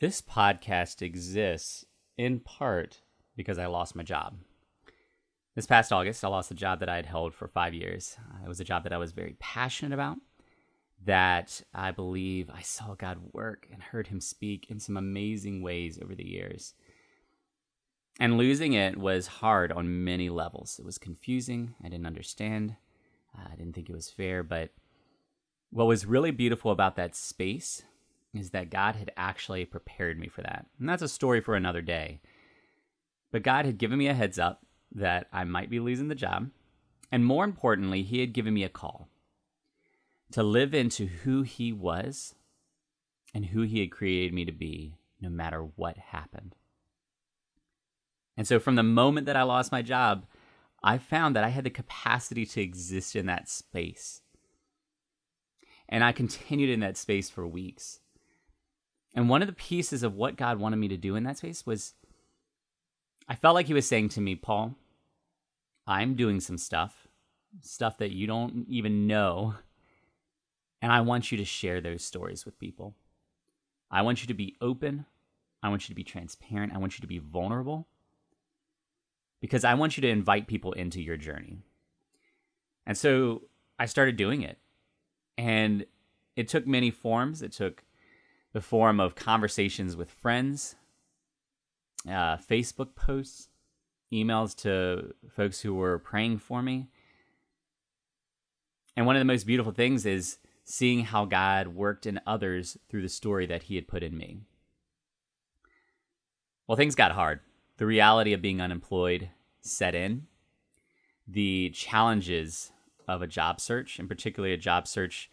This podcast exists in part because I lost my job. This past August, I lost a job that I had held for five years. Uh, It was a job that I was very passionate about, that I believe I saw God work and heard Him speak in some amazing ways over the years. And losing it was hard on many levels. It was confusing. I didn't understand. Uh, I didn't think it was fair. But what was really beautiful about that space is that God had actually prepared me for that. And that's a story for another day. But God had given me a heads up that I might be losing the job. And more importantly, He had given me a call to live into who He was and who He had created me to be, no matter what happened. And so, from the moment that I lost my job, I found that I had the capacity to exist in that space. And I continued in that space for weeks. And one of the pieces of what God wanted me to do in that space was I felt like He was saying to me, Paul, I'm doing some stuff, stuff that you don't even know. And I want you to share those stories with people. I want you to be open. I want you to be transparent. I want you to be vulnerable because I want you to invite people into your journey. And so I started doing it. And it took many forms. It took the form of conversations with friends, uh, Facebook posts, emails to folks who were praying for me. And one of the most beautiful things is seeing how God worked in others through the story that He had put in me. Well, things got hard. The reality of being unemployed set in. The challenges of a job search, and particularly a job search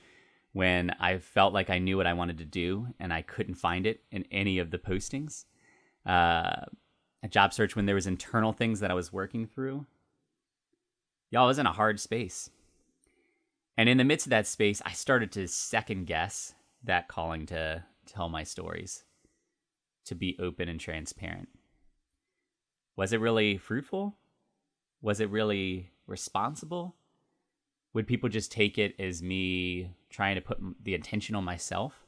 when I felt like I knew what I wanted to do and I couldn't find it in any of the postings. Uh, a job search when there was internal things that I was working through. Y'all was in a hard space. And in the midst of that space, I started to second guess that calling to tell my stories, to be open and transparent. Was it really fruitful? Was it really responsible? Would people just take it as me trying to put the attention on myself?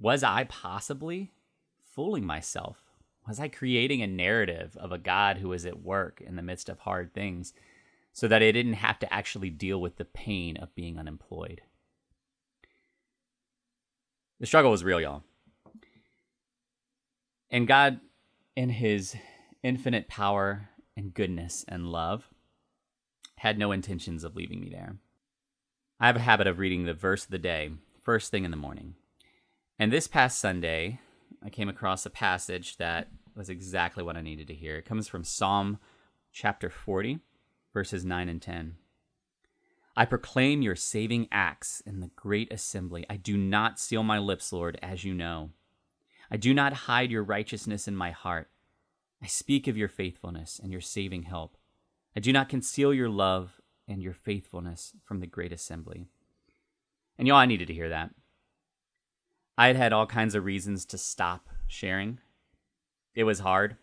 Was I possibly fooling myself? Was I creating a narrative of a God who was at work in the midst of hard things so that I didn't have to actually deal with the pain of being unemployed? The struggle was real, y'all. And God, in His infinite power and goodness and love, had no intentions of leaving me there. I have a habit of reading the verse of the day first thing in the morning. And this past Sunday, I came across a passage that was exactly what I needed to hear. It comes from Psalm chapter 40, verses 9 and 10. I proclaim your saving acts in the great assembly. I do not seal my lips, Lord, as you know. I do not hide your righteousness in my heart. I speak of your faithfulness and your saving help. I do not conceal your love and your faithfulness from the great assembly. And y'all, I needed to hear that. I had had all kinds of reasons to stop sharing. It was hard.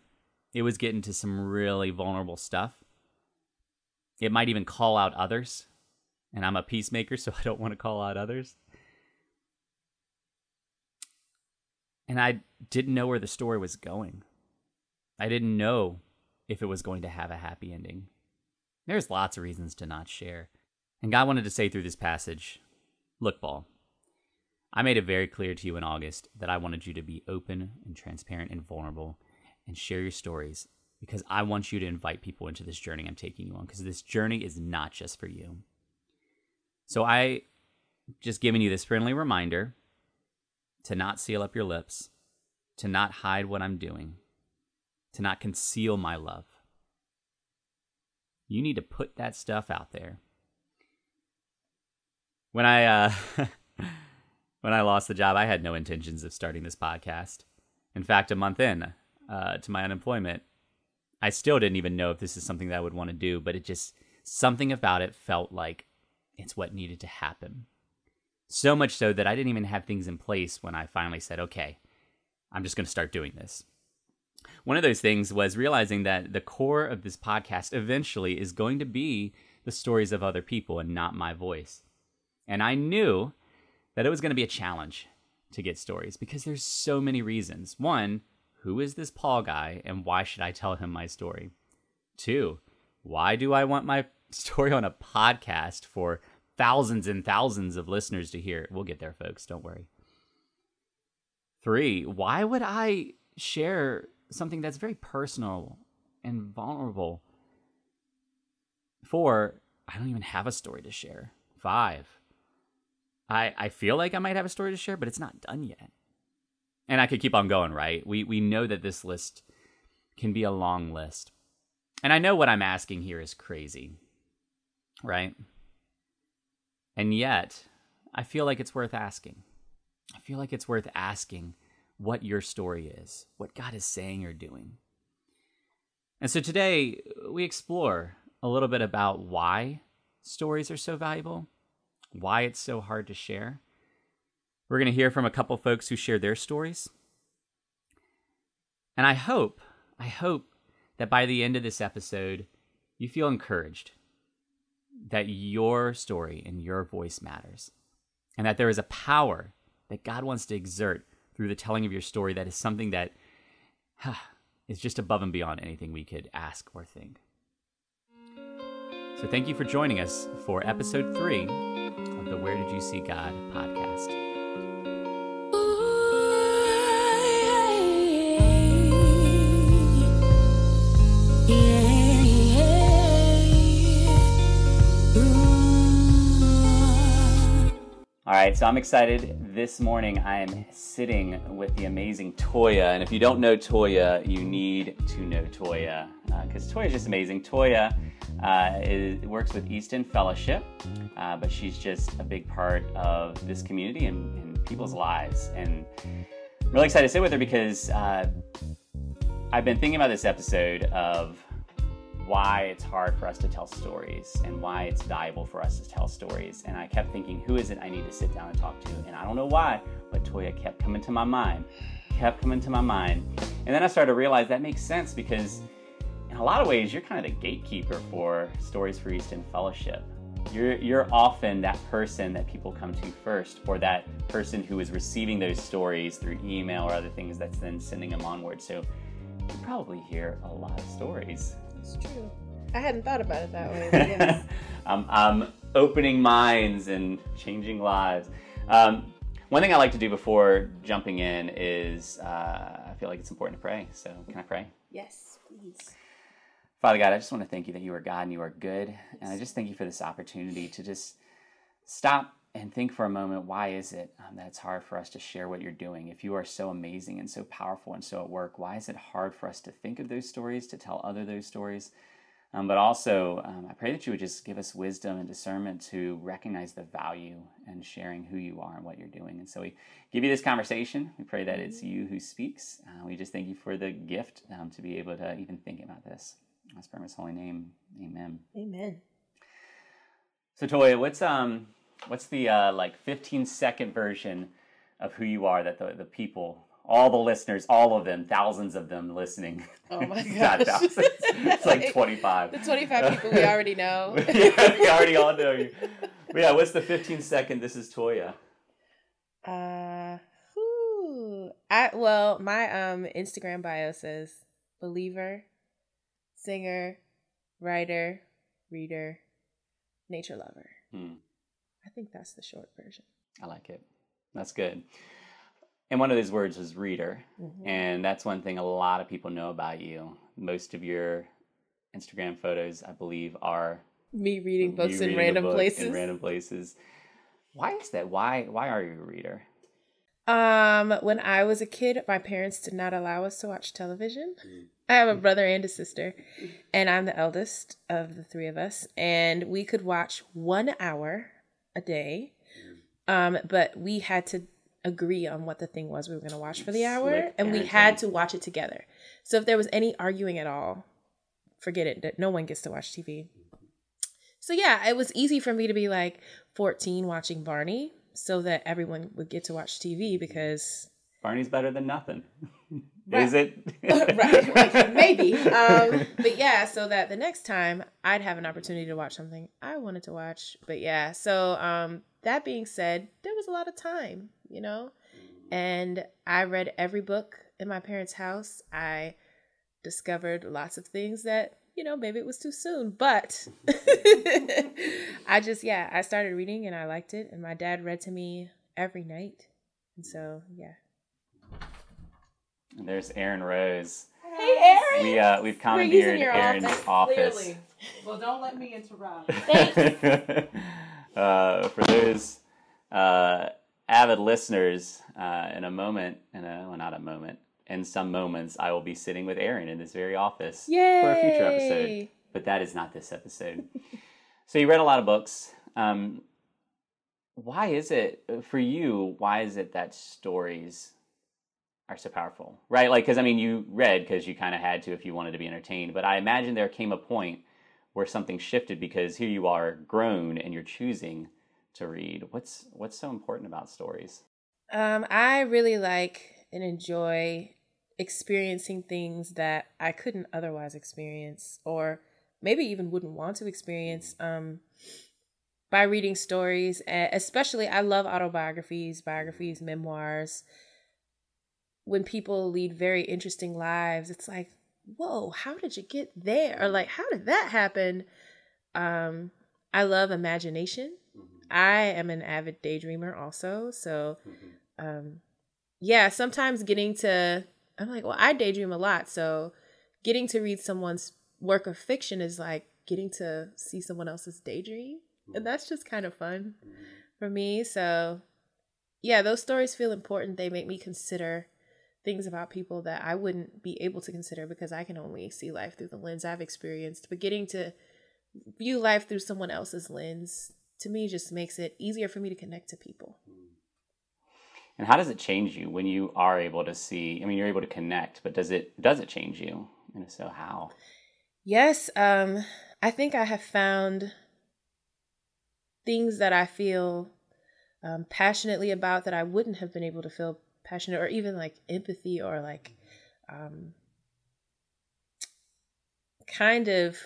It was getting to some really vulnerable stuff. It might even call out others. And I'm a peacemaker, so I don't want to call out others. And I didn't know where the story was going. I didn't know if it was going to have a happy ending. There's lots of reasons to not share. And God wanted to say through this passage look, Paul, I made it very clear to you in August that I wanted you to be open and transparent and vulnerable and share your stories because I want you to invite people into this journey I'm taking you on because this journey is not just for you. So I just giving you this friendly reminder to not seal up your lips, to not hide what I'm doing, to not conceal my love. You need to put that stuff out there. When I uh when I lost the job, I had no intentions of starting this podcast. In fact, a month in uh, to my unemployment, I still didn't even know if this is something that I would want to do, but it just something about it felt like it's what needed to happen. So much so that I didn't even have things in place when I finally said, okay, I'm just going to start doing this. One of those things was realizing that the core of this podcast eventually is going to be the stories of other people and not my voice. And I knew that it was going to be a challenge. to get stories because there's so many reasons. One, who is this Paul guy and why should I tell him my story? Two, why do I want my story on a podcast for thousands and thousands of listeners to hear? We'll get there, folks. Don't worry. Three, why would I share something that's very personal and vulnerable? Four, I don't even have a story to share. Five, I, I feel like I might have a story to share, but it's not done yet. And I could keep on going, right? We we know that this list can be a long list. And I know what I'm asking here is crazy. Right? And yet, I feel like it's worth asking. I feel like it's worth asking what your story is, what God is saying or doing. And so today, we explore a little bit about why stories are so valuable, why it's so hard to share. We're going to hear from a couple folks who share their stories. And I hope, I hope that by the end of this episode, you feel encouraged that your story and your voice matters, and that there is a power that God wants to exert through the telling of your story that is something that huh, is just above and beyond anything we could ask or think. So, thank you for joining us for episode three of the Where Did You See God podcast. All right, so I'm excited. This morning I am sitting with the amazing Toya. And if you don't know Toya, you need to know Toya because uh, Toya is just amazing. Toya uh, is, works with East End Fellowship, uh, but she's just a big part of this community and, and people's lives. And I'm really excited to sit with her because uh, I've been thinking about this episode of why it's hard for us to tell stories and why it's valuable for us to tell stories. And I kept thinking, who is it I need to sit down and talk to? And I don't know why, but Toya kept coming to my mind, kept coming to my mind. And then I started to realize that makes sense because in a lot of ways, you're kind of the gatekeeper for Stories for East End Fellowship. You're, you're often that person that people come to first, or that person who is receiving those stories through email or other things that's then sending them onward. So you probably hear a lot of stories it's true. I hadn't thought about it that way. Yes. I'm, I'm opening minds and changing lives. Um, one thing I like to do before jumping in is uh, I feel like it's important to pray. So, can I pray? Yes, please. Father God, I just want to thank you that you are God and you are good. And I just thank you for this opportunity to just stop and think for a moment why is it um, that it's hard for us to share what you're doing? If you are so amazing and so powerful and so at work why is it hard for us to think of those stories to tell other those stories? Um, but also um, i pray that you would just give us wisdom and discernment to recognize the value and sharing who you are and what you're doing. And so we give you this conversation. We pray that it's you who speaks. Uh, we just thank you for the gift um, to be able to even think about this. I pray in his holy name. Amen. Amen. So toya what's um what's the uh, like 15 second version of who you are that the, the people all the listeners all of them thousands of them listening? Oh my gosh. it's like 25 the 25 people we already know. Yeah we already all know you. But yeah what's the 15 second this is toya? Uh who? I, well my um instagram bio says believer singer writer reader nature lover. Hmm. I think that's the short version. I like it. That's good. And one of those words was reader. Mm-hmm. And that's one thing a lot of people know about you. Most of your Instagram photos, I believe, are me reading books in random places. In random places. Why is that? Why why are you a reader? Um, when I was a kid, my parents did not allow us to watch television. Mm. I have a brother and a sister, and I'm the eldest of the three of us. And we could watch one hour a day. Um, but we had to agree on what the thing was we were going to watch for the hour, and we had to watch it together. So if there was any arguing at all, forget it. No one gets to watch TV. So yeah, it was easy for me to be like 14 watching Barney so that everyone would get to watch TV because Barney's better than nothing. Right. Is it? right, right, maybe. Um, but yeah, so that the next time I'd have an opportunity to watch something I wanted to watch. But yeah, so um, that being said, there was a lot of time, you know, And I read every book in my parents' house. I discovered lots of things that, you know, maybe it was too soon, but I just, yeah, I started reading and I liked it. And my dad read to me every night. And so, yeah. And there's Aaron Rose. Hey, Erin. We uh we've commandeered Erin's office. office. Well, don't let me interrupt. uh, for those uh, avid listeners, uh, in a moment, in a well, not a moment, in some moments, I will be sitting with Aaron in this very office Yay! for a future episode. But that is not this episode. so you read a lot of books. Um, why is it for you? Why is it that stories are so powerful, right? Like, because I mean, you read because you kind of had to if you wanted to be entertained. But I imagine there came a point where something shifted because here you are, grown, and you're choosing to read. What's what's so important about stories? Um, I really like and enjoy experiencing things that I couldn't otherwise experience, or maybe even wouldn't want to experience. Um, by reading stories, especially I love autobiographies, biographies, memoirs when people lead very interesting lives, it's like, whoa, how did you get there? Or like, how did that happen? Um, I love imagination. Mm-hmm. I am an avid daydreamer also. So, mm-hmm. um, yeah, sometimes getting to, I'm like, well, I daydream a lot. So, getting to read someone's work of fiction is like getting to see someone else's daydream. Mm-hmm. And that's just kind of fun mm-hmm. for me. So, yeah, those stories feel important. They make me consider things about people that I wouldn't be able to consider because I can only see life through the lens I've experienced. But getting to view life through someone else's lens to me just makes it easier for me to connect to people. And how does it change you when you are able to see? I mean, you're able to connect, but does it does it change you? And if so, how? Yes, um, I think I have found things that I feel um, passionately about that I wouldn't have been able to feel passionate or even like empathy or like um, kind of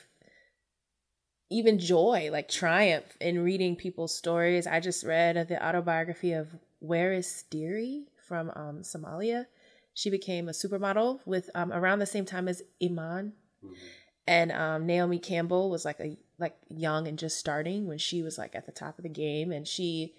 even joy, like triumph in reading people's stories. I just read the autobiography of Waris Dirie from um, Somalia. She became a supermodel with um, around the same time as Iman, mm-hmm. and um, Naomi Campbell was like a like young and just starting when she was like at the top of the game, and she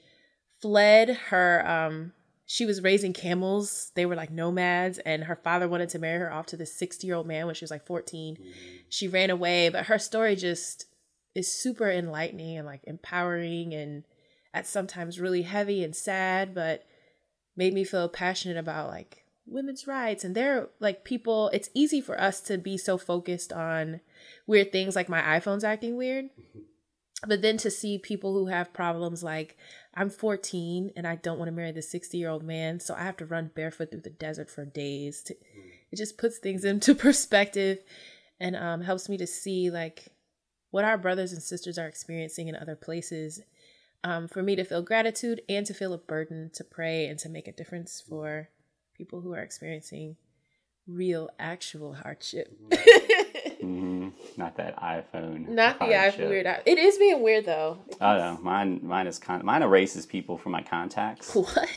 fled her um she was raising camels. They were like nomads, and her father wanted to marry her off to this 60 year old man when she was like 14. Mm-hmm. She ran away, but her story just is super enlightening and like empowering and at sometimes really heavy and sad, but made me feel passionate about like women's rights. And they're like people, it's easy for us to be so focused on weird things like my iPhone's acting weird. But then to see people who have problems like I'm 14 and I don't want to marry the 60 year old man, so I have to run barefoot through the desert for days. To, it just puts things into perspective and um, helps me to see like what our brothers and sisters are experiencing in other places. Um, for me to feel gratitude and to feel a burden to pray and to make a difference for people who are experiencing real, actual hardship. Mm-hmm. Not that iPhone. Not the iPhone weird. It is being weird though. Oh no, mine mine is con- mine erases people from my contacts. What?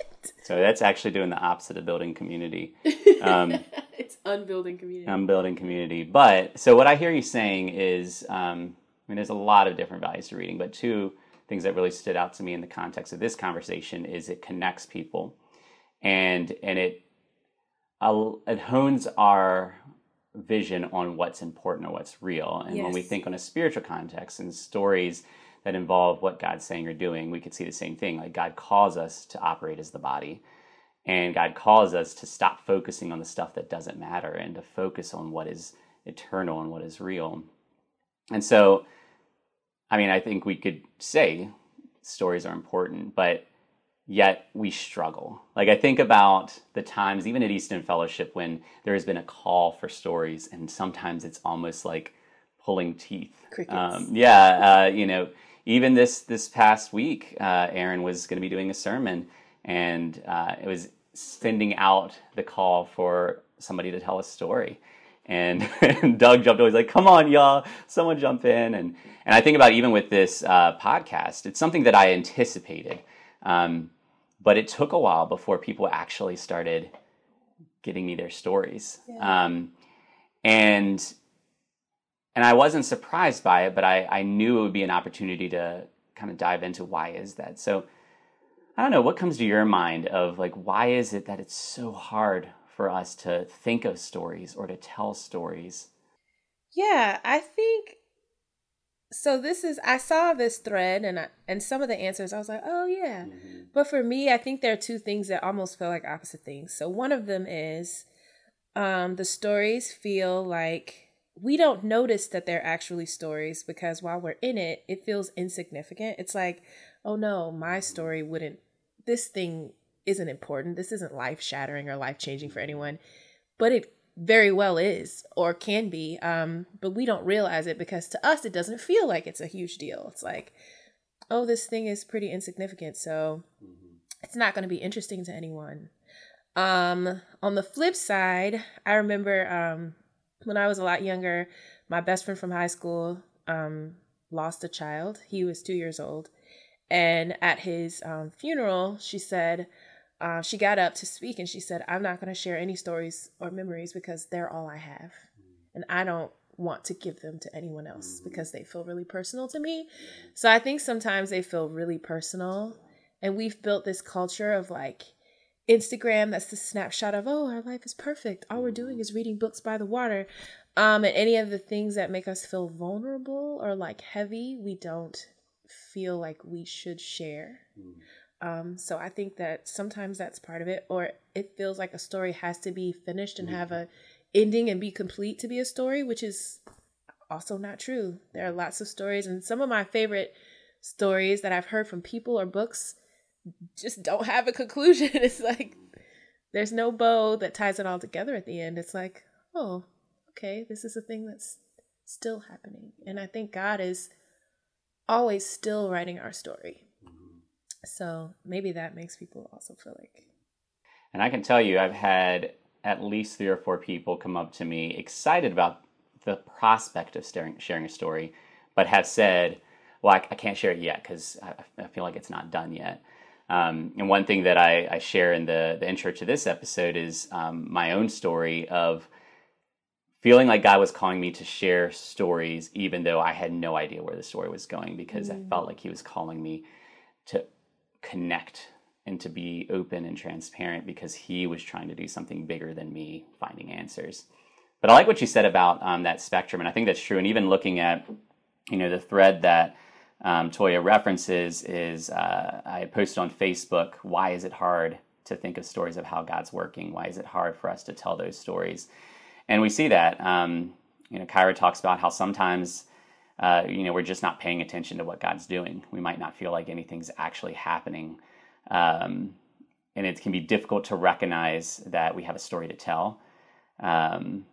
So that's actually doing the opposite of building community. Um, it's unbuilding community. Unbuilding community. But so what I hear you saying is, um, I mean, there's a lot of different values to reading, but two things that really stood out to me in the context of this conversation is it connects people, and and it uh, it hones our vision on what's important or what's real. And yes. when we think on a spiritual context and stories that involve what God's saying or doing, we could see the same thing. Like God calls us to operate as the body. And God calls us to stop focusing on the stuff that doesn't matter and to focus on what is eternal and what is real. And so, I mean, I think we could say stories are important, but yet we struggle. Like I think about the times, even at East End Fellowship, when there has been a call for stories, and sometimes it's almost like pulling teeth. Um, yeah, uh, you know, even this this past week, uh, Erin was going to be doing a sermon, and uh, it was sending out the call for somebody to tell a story. And, and Doug jumped in. He's like, "Come on, y'all! Someone jump in!" And and I think about even with this uh, podcast, it's something that I anticipated. Um, but it took a while before people actually started getting me their stories. Yeah. Um, and and I wasn't surprised by it, but I, I knew it would be an opportunity to kind of dive into why is that. So I don't know what comes to your mind of like why is it that it's so hard for us to think of stories or to tell stories? Yeah, I think so this is I saw this thread and I, and some of the answers I was like, "Oh yeah." Mm-hmm. But for me, I think there are two things that almost feel like opposite things. So one of them is um the stories feel like we don't notice that they're actually stories because while we're in it, it feels insignificant. It's like, "Oh no, my story wouldn't this thing isn't important. This isn't life-shattering or life-changing for anyone." But it very well is or can be um but we don't realize it because to us it doesn't feel like it's a huge deal. It's like oh this thing is pretty insignificant so it's not going to be interesting to anyone. Um on the flip side i remember um when i was a lot younger my best friend from high school um lost a child. He was 2 years old. And at his um, funeral she said uh, she got up to speak and she said, I'm not going to share any stories or memories because they're all I have. And I don't want to give them to anyone else because they feel really personal to me. So I think sometimes they feel really personal. And we've built this culture of like Instagram that's the snapshot of, oh, our life is perfect. All we're doing is reading books by the water. Um, and any of the things that make us feel vulnerable or like heavy, we don't feel like we should share. Um, so I think that sometimes that's part of it, or it feels like a story has to be finished and have a ending and be complete to be a story, which is also not true. There are lots of stories, and some of my favorite stories that I've heard from people or books just don't have a conclusion. It's like there's no bow that ties it all together at the end. It's like, oh, okay, this is a thing that's still happening, and I think God is always still writing our story. So maybe that makes people also feel like. And I can tell you, I've had at least three or four people come up to me excited about the prospect of sharing, sharing a story, but have said, well, I, I can't share it yet because I, I, feel like it's not done yet. Um, and one thing that I, I, share in the, the intro to this episode is um, my own story of feeling like God was calling me to share stories, even though I had no idea where the story was going, because mm. I felt like He was calling me to connect and to be open and transparent because he was trying to do something bigger than me finding answers. But I like what you said about um, that spectrum, and I think that's true. And even looking at, you know, the thread that um, Toya references is uh, I posted on Facebook. Why is it hard to think of stories of how God's working? Why is it hard for us to tell those stories? And we see that. Um, you know, Kyra talks about how sometimes uh, you know, we're just not paying attention to what God's doing. We might not feel like anything's actually happening. Um, and it can be difficult to recognize that we have a story to tell. Um,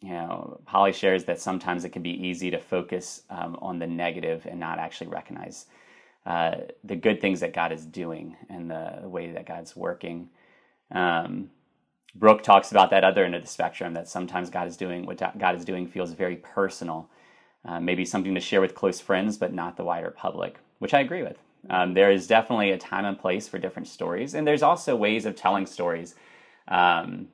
you know, Holly shares that sometimes it can be easy to focus um, on the negative and not actually recognize uh, the good things that God is doing and the, way that God's working. Um, Brooke talks about that other end of the spectrum that sometimes God is doing what God is doing feels very personal uh, maybe something to share with close friends, but not the wider public, which I agree with. Um, there is definitely a time and place for different stories, and there's also ways of telling stories. Um,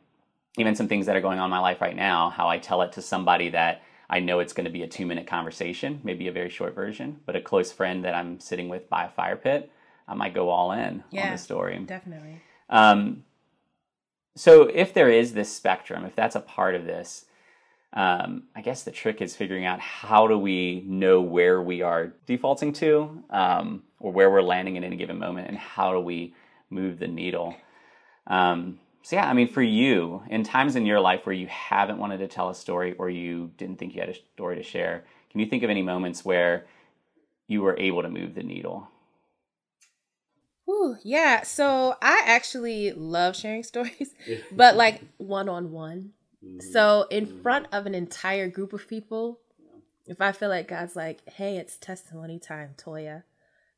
even some things that are going on in my life right now, how I tell it to somebody that I know it's going to be a two minute conversation, maybe a very short version, but a close friend that I'm sitting with by a fire pit, I might go all in yeah, on the story. Definitely. Um, so if there is this spectrum, if that's a part of this, um, I guess the trick is figuring out how do we know where we are defaulting to um, or where we're landing at any given moment and how do we move the needle. Um, so, yeah, I mean, for you, in times in your life where you haven't wanted to tell a story or you didn't think you had a story to share, can you think of any moments where you were able to move the needle? Ooh, yeah. So I actually love sharing stories, but like one on one. So, in mm-hmm. front of an entire group of people, if I feel like God's like, hey, it's testimony time, Toya,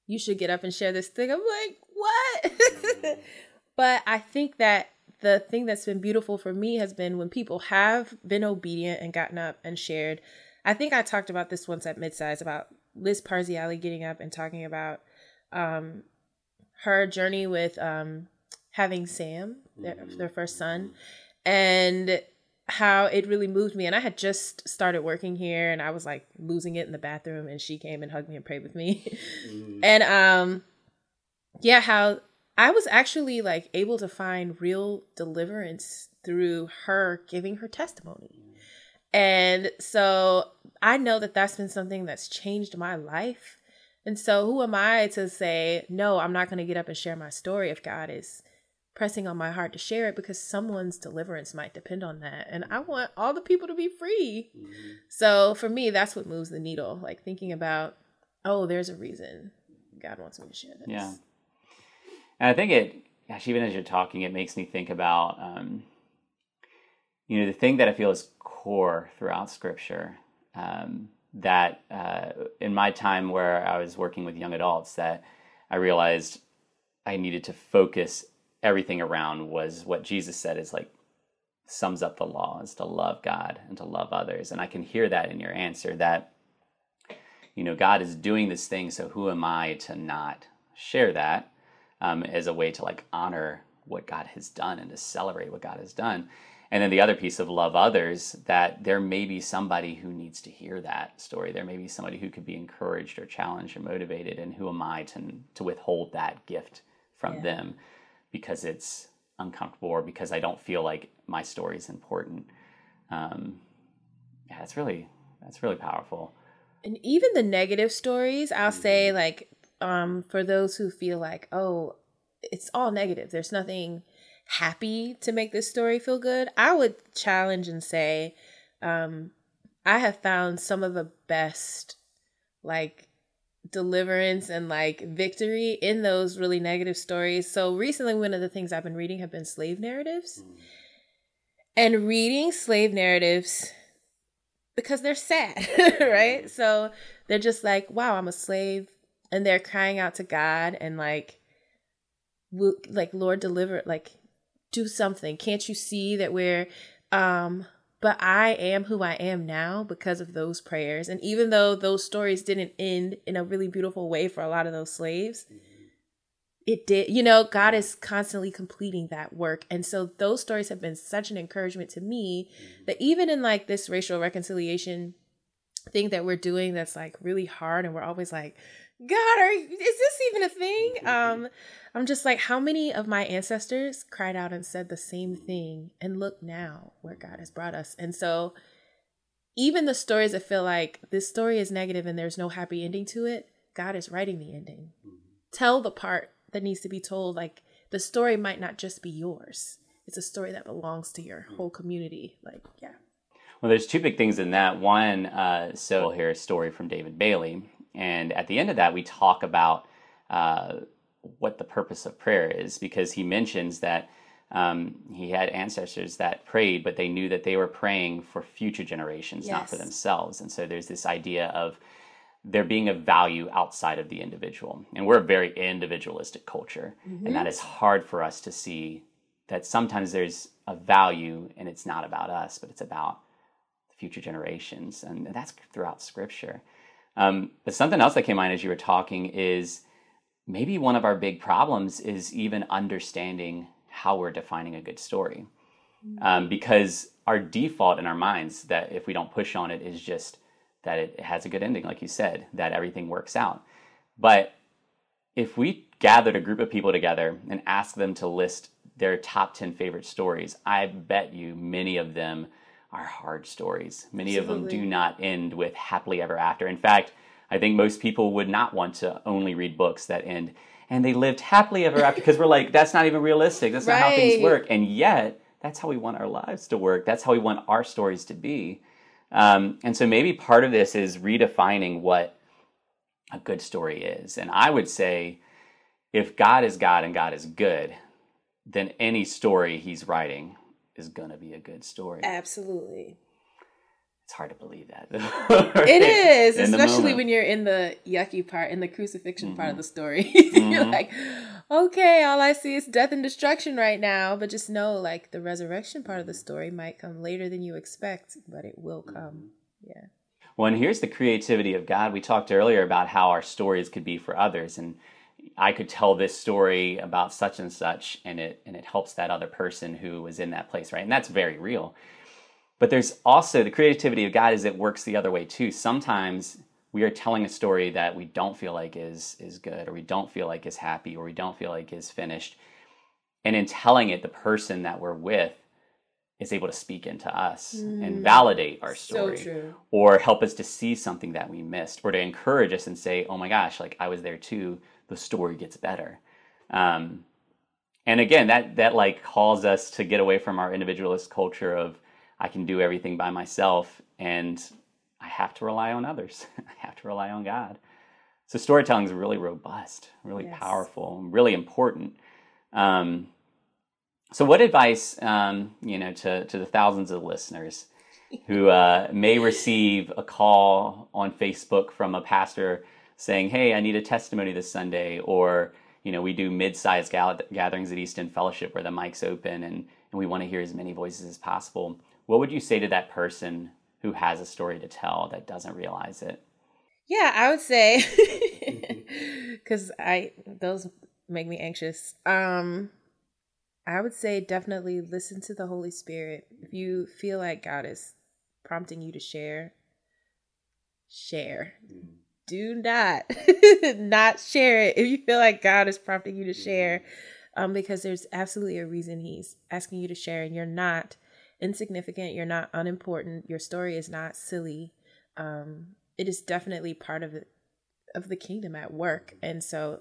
you should get up and share this thing, I'm like, what? Mm-hmm. but I think that the thing that's been beautiful for me has been when people have been obedient and gotten up and shared. I think I talked about this once at midsize about Liz Parziale getting up and talking about um, her journey with um, having Sam, their, their first son, and how it really moved me. And I had just started working here and I was like losing it in the bathroom and she came and hugged me and prayed with me. and um yeah, how I was actually like able to find real deliverance through her giving her testimony. And so I know that that's been something that's changed my life. And so who am I to say, no, I'm not going to get up and share my story if God is pressing on my heart to share it because someone's deliverance might depend on that. And I want all the people to be free. Mm-hmm. So for me, that's what moves the needle. Like thinking about, oh, there's a reason God wants me to share this. Yeah. And I think it, gosh, even as you're talking, it makes me think about, um, you know, the thing that I feel is core throughout Scripture. Um, that uh, in my time where I was working with young adults, that I realized I needed to focus everything around was what Jesus said is like sums up the law is to love God and to love others. And I can hear that in your answer that, you know, God is doing this thing, so who am I to not share that um, as a way to like honor what God has done and to celebrate what God has done. And then the other piece of love others, that there may be somebody who needs to hear that story. There may be somebody who could be encouraged or challenged or motivated. And who am I to, to withhold that gift from yeah. them? Because it's uncomfortable or because I don't feel like my story is important. Um, yeah, it's really that's really powerful. And even the negative stories, I'll mm-hmm. say like um, for those who feel like oh, it's all negative. There's nothing happy to make this story feel good. I would challenge and say um, I have found some of the best like deliverance and like victory in those really negative stories. So recently one of the things I've been reading have been slave narratives. Mm. And reading slave narratives because they're sad, right? Mm. So they're just like, wow, I'm a slave and they're crying out to God and like like Lord deliver like do something. Can't you see that we're um but I am who I am now because of those prayers. And even though those stories didn't end in a really beautiful way for a lot of those slaves, mm-hmm. it did. You know, God is constantly completing that work. And so those stories have been such an encouragement to me mm-hmm. that even in like this racial reconciliation thing that we're doing that's like really hard and we're always like, God, are is this even a thing? Um I'm just like, how many of my ancestors cried out and said the same thing? And look now where God has brought us. And so, even the stories that feel like this story is negative and there's no happy ending to it, God is writing the ending. Mm-hmm. Tell the part that needs to be told. Like, the story might not just be yours, it's a story that belongs to your whole community. Like, yeah. Well, there's two big things in that. One, uh, so we'll hear a story from David Bailey. And at the end of that, we talk about. Uh, what the purpose of prayer is because he mentions that um, he had ancestors that prayed, but they knew that they were praying for future generations, yes. not for themselves. And so there's this idea of there being a value outside of the individual. And we're a very individualistic culture, mm-hmm. and that is hard for us to see that sometimes there's a value and it's not about us, but it's about future generations. And that's throughout scripture. Um, but something else that came to mind as you were talking is maybe one of our big problems is even understanding how we're defining a good story. Mm-hmm. Um, because our default in our minds that if we don't push on it is just that it has a good ending, like you said, that everything works out. But if we gathered a group of people together and asked them to list their top 10 favorite stories, I bet you many of them are hard stories. Many Absolutely. of them do not end with happily ever after. In fact, I think most people would not want to only read books that end and they lived happily ever after because we're like, that's not even realistic. That's not how things work. And yet, that's how we want our lives to work. That's how we want our stories to be. Um, and so maybe part of this is redefining what a good story is. And I would say if God is God and God is good, then any story he's writing is to be a good story. Absolutely it's hard to believe that. it is, especially when you're in the yucky part, in the crucifixion mm-hmm. part of mm-hmm. the story. mm-hmm. You're like, okay, all I see is death and destruction right now. But just know, like, the resurrection part of the story might come later than you expect, but it will come. Mm-hmm. Yeah. Well, and here's the creativity of God. We talked earlier about how our stories could be for others. And I could tell this story about such and such, and it and it helps that other person who was in that place, right? And that's very real. But there's also the creativity of God is it works the other way too. Sometimes we are telling a story that we don't feel like is is good, or we don't feel like is happy, or we don't feel like is finished. And in telling it, the person that we're with is able to speak into us mm. and validate our story so or help us to see something that we missed or to encourage us and say oh my gosh like i was there too the story gets better. Um, and again that that like calls us to get away from our individualist culture of i can do everything by myself and i have to rely on others. I have to rely on god. So storytelling is really robust really yes. powerful really important. Um, so, what advice, um, you know, to, to the thousands of listeners who uh, may receive a call on Facebook from a pastor saying, "Hey, I need a testimony this Sunday," or you know, we do mid-sized gatherings at East End Fellowship where the mic's open and, and we want to hear as many voices as possible. What would you say to that person who has a story to tell that doesn't realize it? Yeah, I would say because I those make me anxious. Um, I would say definitely listen to the Holy Spirit. If you feel like God is prompting you to share, share. Mm. Do not not share it if you feel like God is prompting you to share. Um, because there's absolutely a reason he's asking you to share and you're not insignificant, you're not unimportant, your story is not silly. Um, it is definitely part of the of the kingdom at work. And so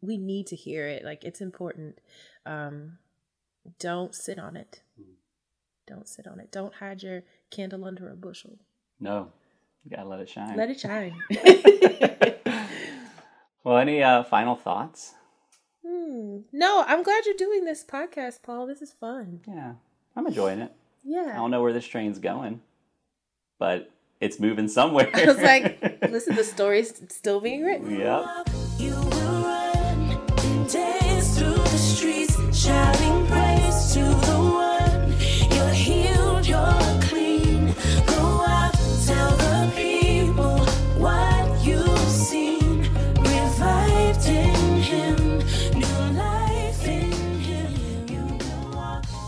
we need to hear it. Like it's important. Um, don't sit on it. Hmm. Don't sit on it. Don't hide your candle under a bushel. No, you gotta let it shine. Let it shine. well, any uh, final thoughts? Hmm. No, I'm glad you're doing this podcast, Paul. This is fun. Yeah, I'm enjoying it. Yeah. I don't know where this train's going, but it's moving somewhere. I was like, listen, the story's still being written. Yeah.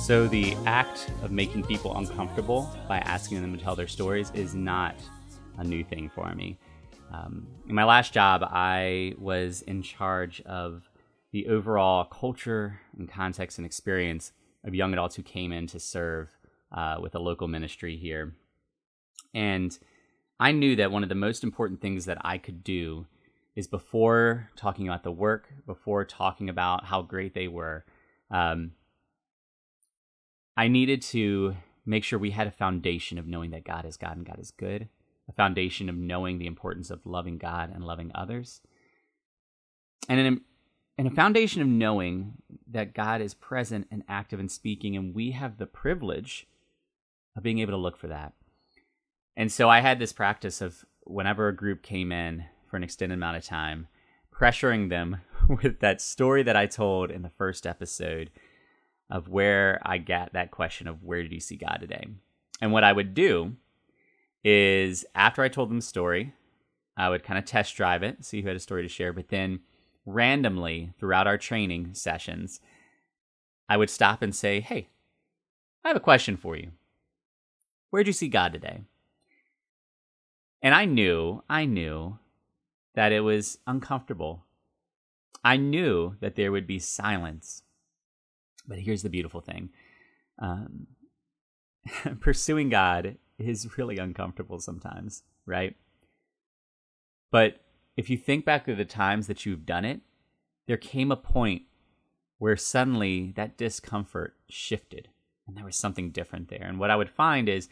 So, the act of making people uncomfortable by asking them to tell their stories is not a new thing for me. Um, in my last job, I was in charge of the overall culture and context and experience of young adults who came in to serve uh, with a local ministry here. And I knew that one of the most important things that I could do is before talking about the work, before talking about how great they were, um, I needed to make sure we had a foundation of knowing that God is God and God is good, a foundation of knowing the importance of loving God and loving others, and an, and a foundation of knowing that God is present and active and speaking, and we have the privilege of being able to look for that. And so I had this practice of whenever a group came in for an extended amount of time, pressuring them with that story that I told in the first episode of where I get that question of where did you see God today? And what I would do is after I told them the story, I would kind of test drive it, see who had a story to share, but then randomly throughout our training sessions, I would stop and say, Hey, I have a question for you. Where'd you see God today? And I knew, I knew that it was uncomfortable. I knew that there would be silence. But here's the beautiful thing um, pursuing God is really uncomfortable sometimes, right? But if you think back to the times that you've done it, there came a point where suddenly that discomfort shifted and there was something different there. And what I would find is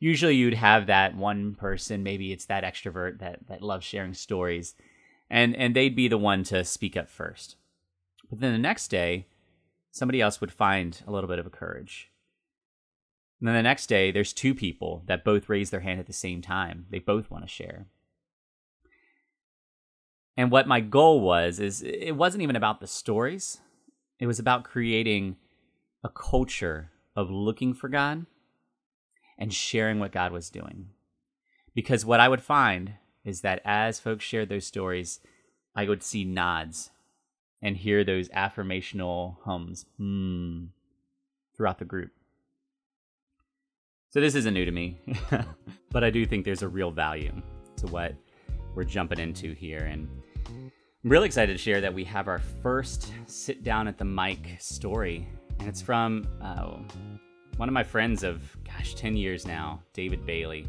usually you'd have that one person, maybe it's that extrovert that, that loves sharing stories, and, and they'd be the one to speak up first. But then the next day, somebody else would find a little bit of a courage. And then the next day, there's two people that both raise their hand at the same time. They both want to share. And what my goal was is it wasn't even about the stories. It was about creating a culture of looking for God and sharing what God was doing. Because what I would find is that as folks shared those stories, I would see nods and hear those affirmational hums hmm, throughout the group. So this isn't new to me, but I do think there's a real value to what we're jumping into here. And I'm really excited to share that we have our first sit down at the mic story. And it's from uh, one of my friends of, gosh, 10 years now, David Bailey.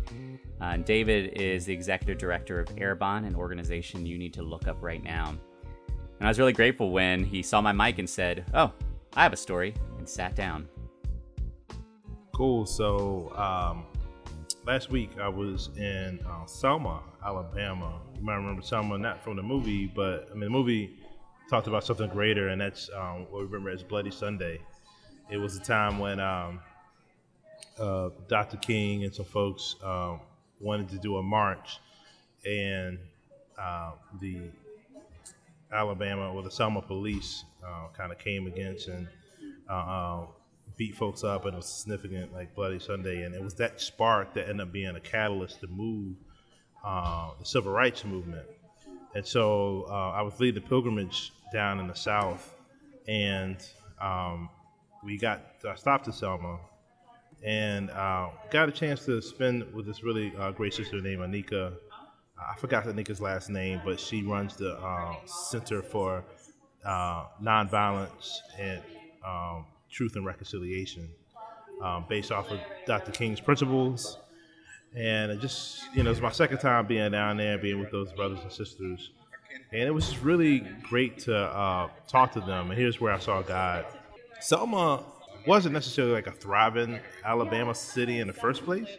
Uh, David is the executive director of Arrabon, an organization you need to look up right now. And I was really grateful when he saw my mic and said, Oh, I have a story, and sat down. Cool. So, um, last week I was in uh, Selma, Alabama. You might remember Selma, not from the movie, but I mean, the movie talked about something greater, and that's um, what we remember as Bloody Sunday. It was a time when um, uh, Dr. King and some folks um, wanted to do a march, and uh, the Alabama or the Selma police uh, kind of came against and uh, uh, beat folks up, and it was significant, like Bloody Sunday, and it was that spark that ended up being a catalyst to move uh, the civil rights movement. And so I was leading the pilgrimage down in the South, and um, we got I stopped at Selma and uh, got a chance to spend with this really uh, great sister named Anika. I forgot Anika's last name, but she runs the uh, Center for uh, Nonviolence and um, Truth and Reconciliation, um, based off of Dr. King's principles. And it just, you know, it's my second time being down there, being with those brothers and sisters. And it was just really great to uh, talk to them. And here's where I saw God. Selma wasn't necessarily like a thriving Alabama city in the first place,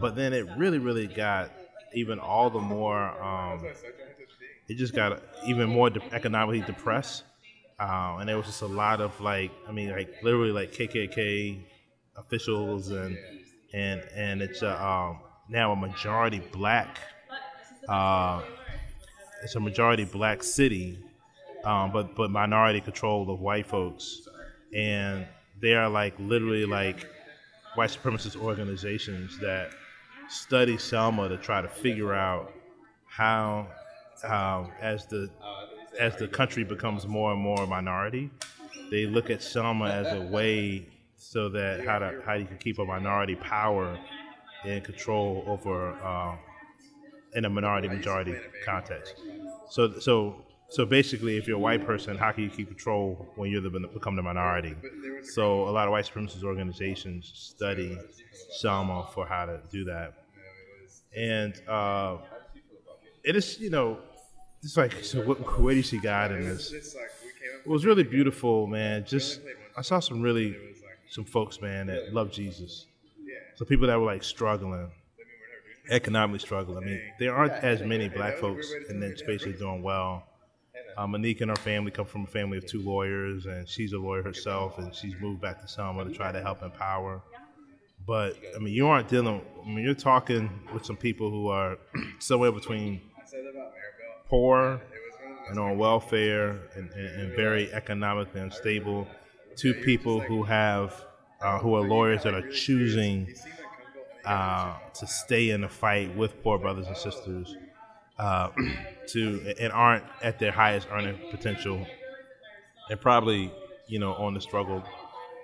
but then it really, really got even all the more. Um, it just got even more de- economically depressed, uh, and there was just a lot of like, I mean, like literally like KKK officials and and and it's a, um, now a majority black. Uh, it's a majority black city, um, but but minority control of white folks, and they are like literally like white supremacist organizations that study Selma to try to figure out how, um, as the as the country becomes more and more minority, they look at Selma as a way so that how to how you can keep a minority power and control over uh, in a minority majority context. So so so basically, if you're a white person, how can you keep control when you're the become the minority? So a lot of white supremacist organizations study Selma for how to do that, and uh, it is you know, it's like so. What, where do you see God in this? It was really beautiful, man. Just I saw some really some folks, man, that love Jesus. So people that were like struggling, economically struggling. I mean, there aren't as many black folks in that space doing well uh, Monique and her family come from a family of two lawyers, and she's a lawyer herself, and she's moved back to Selma to try to help empower. But I mean, you aren't dealing. I mean, you're talking with some people who are somewhere between poor and on welfare and, and, and very economically unstable, to people who have uh, who are lawyers that are choosing uh, to stay in the fight with poor brothers and sisters uh, to and aren't at their highest earning potential, and probably you know on the struggle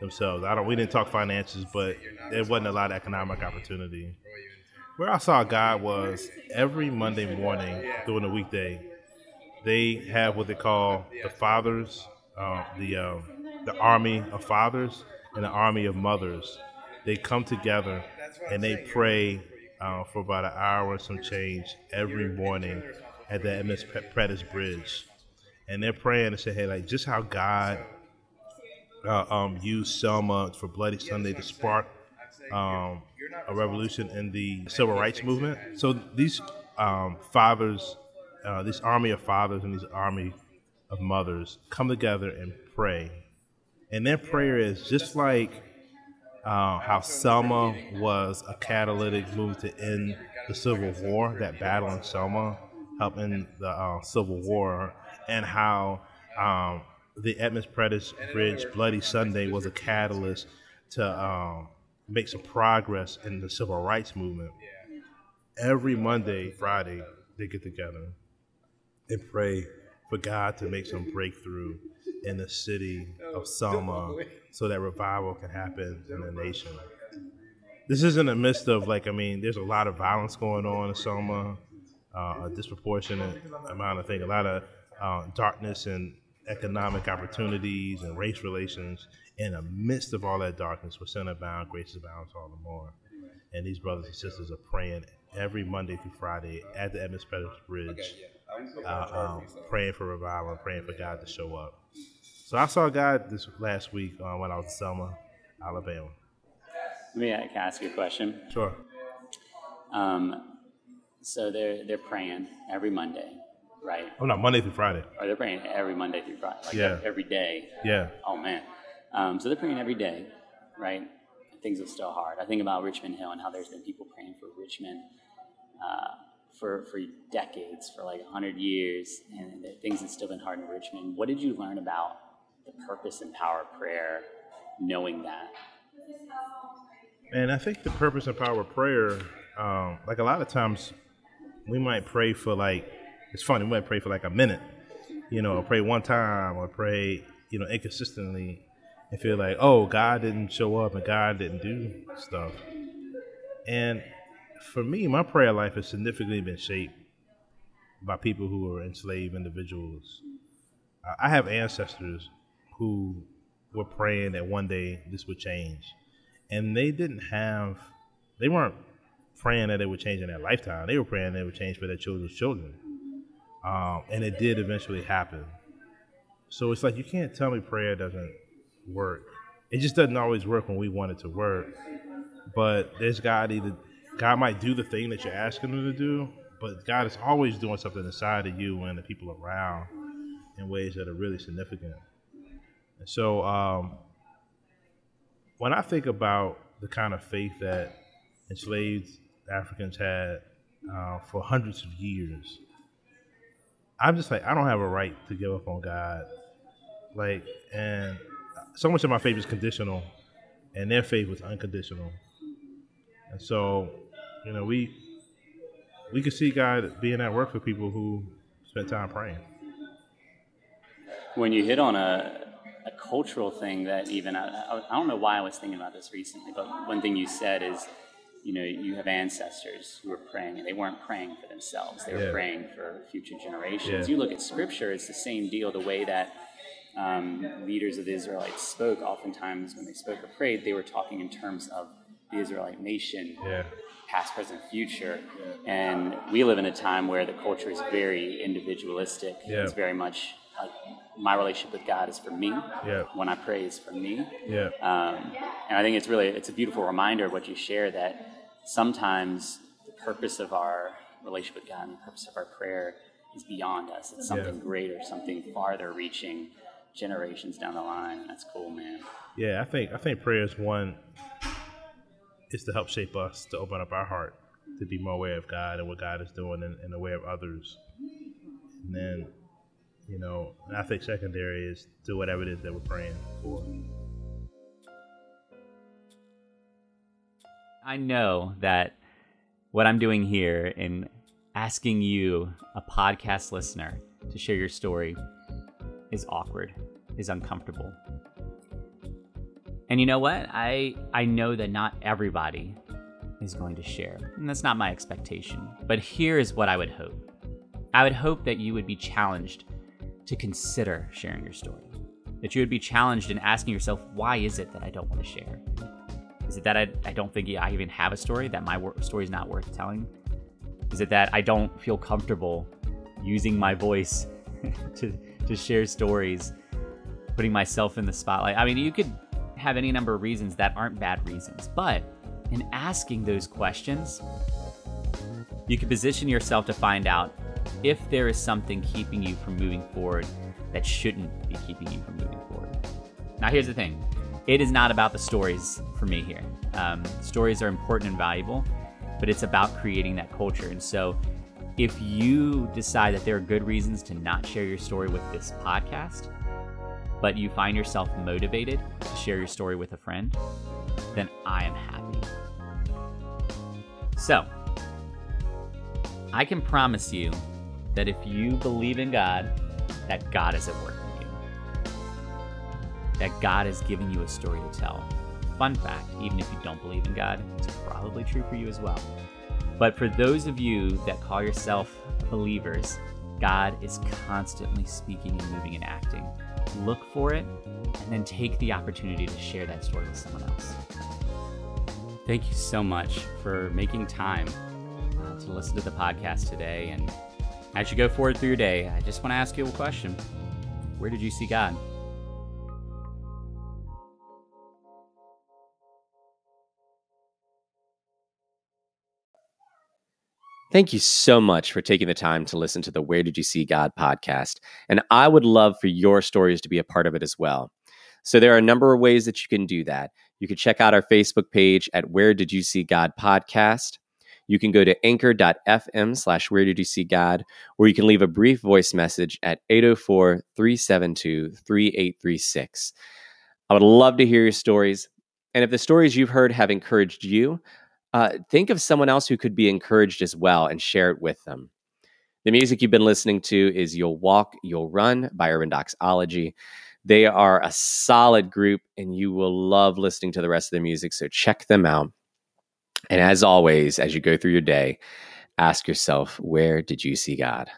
themselves. I don't. We didn't talk finances, but there wasn't a lot of economic opportunity. Where I saw God was every Monday morning during the weekday, they have what they call the fathers, uh, the uh, the army of fathers and the army of mothers. They come together and they pray uh, for about an hour and some change every morning at the Edmund Pettus Bridge. And they're praying and say, hey, like just how God uh, um, used Selma for Bloody Sunday to spark um, a revolution in the civil rights movement. So these um, fathers, uh, this army of fathers and these army of mothers come together and pray. And their prayer is just like uh, how Selma was a catalytic move to end the Civil War, that battle in Selma, helped helping the uh, Civil War, and how um, the Edmunds Pettus Bridge Bloody Sunday was a catalyst to um, make some progress in the civil rights movement. Every Monday, Friday, they get together and pray for God to make some breakthrough in the city of Selma so that revival can happen in the nation. This is in the midst of like I mean, there's a lot of violence going on in Selma, uh, a disproportionate amount of things, a lot of uh, darkness and economic opportunities and race relations. In the midst of all that darkness, we're center bound, grace is bound all the more. And these brothers and sisters are praying every Monday through Friday at the Edmonds Pettus Bridge, uh, um, praying for revival, praying for God to show up. So I saw God this last week uh, when I was in Selma, Alabama. Let me ask you a question. Sure. Um, so they're they're praying every Monday, right? Oh, not Monday through Friday. Or they're praying every Monday through Friday, like Yeah. every day. Yeah. Oh man. Um, so they're praying every day, right? Things are still hard. I think about Richmond Hill and how there's been people praying for Richmond uh, for for decades, for like hundred years, and things have still been hard in Richmond. What did you learn about the purpose and power of prayer, knowing that? And I think the purpose and power of prayer, um, like a lot of times, we might pray for like, it's funny, we might pray for like a minute, you know, pray one time, or pray, you know, inconsistently, and feel like, oh, God didn't show up and God didn't do stuff. And for me, my prayer life has significantly been shaped by people who were enslaved individuals. I have ancestors who were praying that one day this would change. And they didn't have they weren't praying that it would change in their lifetime. They were praying that it would change for their children's children. Um, and it did eventually happen. So it's like you can't tell me prayer doesn't work. It just doesn't always work when we want it to work. But there's god either god might do the thing that you're asking him to do but god is always doing something inside of you and the people around in ways that are really significant so um, when I think about the kind of faith that enslaved Africans had uh, for hundreds of years, I'm just like, I don't have a right to give up on God. Like, and so much of my faith is conditional, and their faith was unconditional. And so, you know, we we could see God being at work for people who spent time praying. when you hit on a, a cultural thing that even I, I, don't know why I was thinking about this recently, but one thing you said is, you know, you have ancestors who were praying, and they weren't praying for themselves; they were Yeah. praying for future generations. Yeah. You look at Scripture; it's the same deal. The way that um, leaders of the Israelites spoke, oftentimes when they spoke or prayed, they were talking in terms of the Israelite nation, Yeah, past, present, future. And we live in a time where the culture is very individualistic. It's very much like my relationship with God is for me. Yeah. When I pray is for me. yeah, Um, and I think it's really it's a beautiful reminder of what you share that sometimes the purpose of our relationship with God and the purpose of our prayer is beyond us. It's something Yeah. greater, something farther reaching generations down the line. That's cool, man. yeah. I think I think prayer is one is to help shape us to open up our heart to be more aware of God and what God is doing and, and aware of others. And then, you know, I think secondary is do whatever it is that we're praying for. I know that what I'm doing here in asking you, a podcast listener, to share your story is awkward, is uncomfortable. And you know what? I I know that not everybody is going to share. And that's not my expectation. But here is what I would hope. I would hope that you would be challenged to consider sharing your story. That you would be challenged in asking yourself, why is it that I don't want to share? Is it that I, I don't think I even have a story, that my story is not worth telling? Is it that I don't feel comfortable using my voice to, to share stories, putting myself in the spotlight? I mean, you could have any number of reasons that aren't bad reasons, but in asking those questions, you can position yourself to find out if there is something keeping you from moving forward that shouldn't be keeping you from moving forward. Now, here's the thing it is not about the stories for me here. Um, stories are important and valuable, but it's about creating that culture. And so, if you decide that there are good reasons to not share your story with this podcast, but you find yourself motivated to share your story with a friend, then I am happy. So, I can promise you that if you believe in God, that God is at work in you, that God is giving you a story to tell. Fun fact even if you don't believe in God, it's probably true for you as well. But for those of you that call yourself believers, God is constantly speaking and moving and acting. Look for it and then take the opportunity to share that story with someone else. Thank you so much for making time uh, to listen to the podcast today. And as you go forward through your day, I just want to ask you a question Where did you see God? Thank you so much for taking the time to listen to the Where Did You See God podcast. And I would love for your stories to be a part of it as well. So there are a number of ways that you can do that. You can check out our Facebook page at Where Did You See God podcast. You can go to anchor.fm slash Where Did You See God, or you can leave a brief voice message at 804 372 3836. I would love to hear your stories. And if the stories you've heard have encouraged you, uh, think of someone else who could be encouraged as well and share it with them. The music you've been listening to is You'll Walk, You'll Run by Urban Doxology. They are a solid group and you will love listening to the rest of their music. So check them out. And as always, as you go through your day, ask yourself, where did you see God?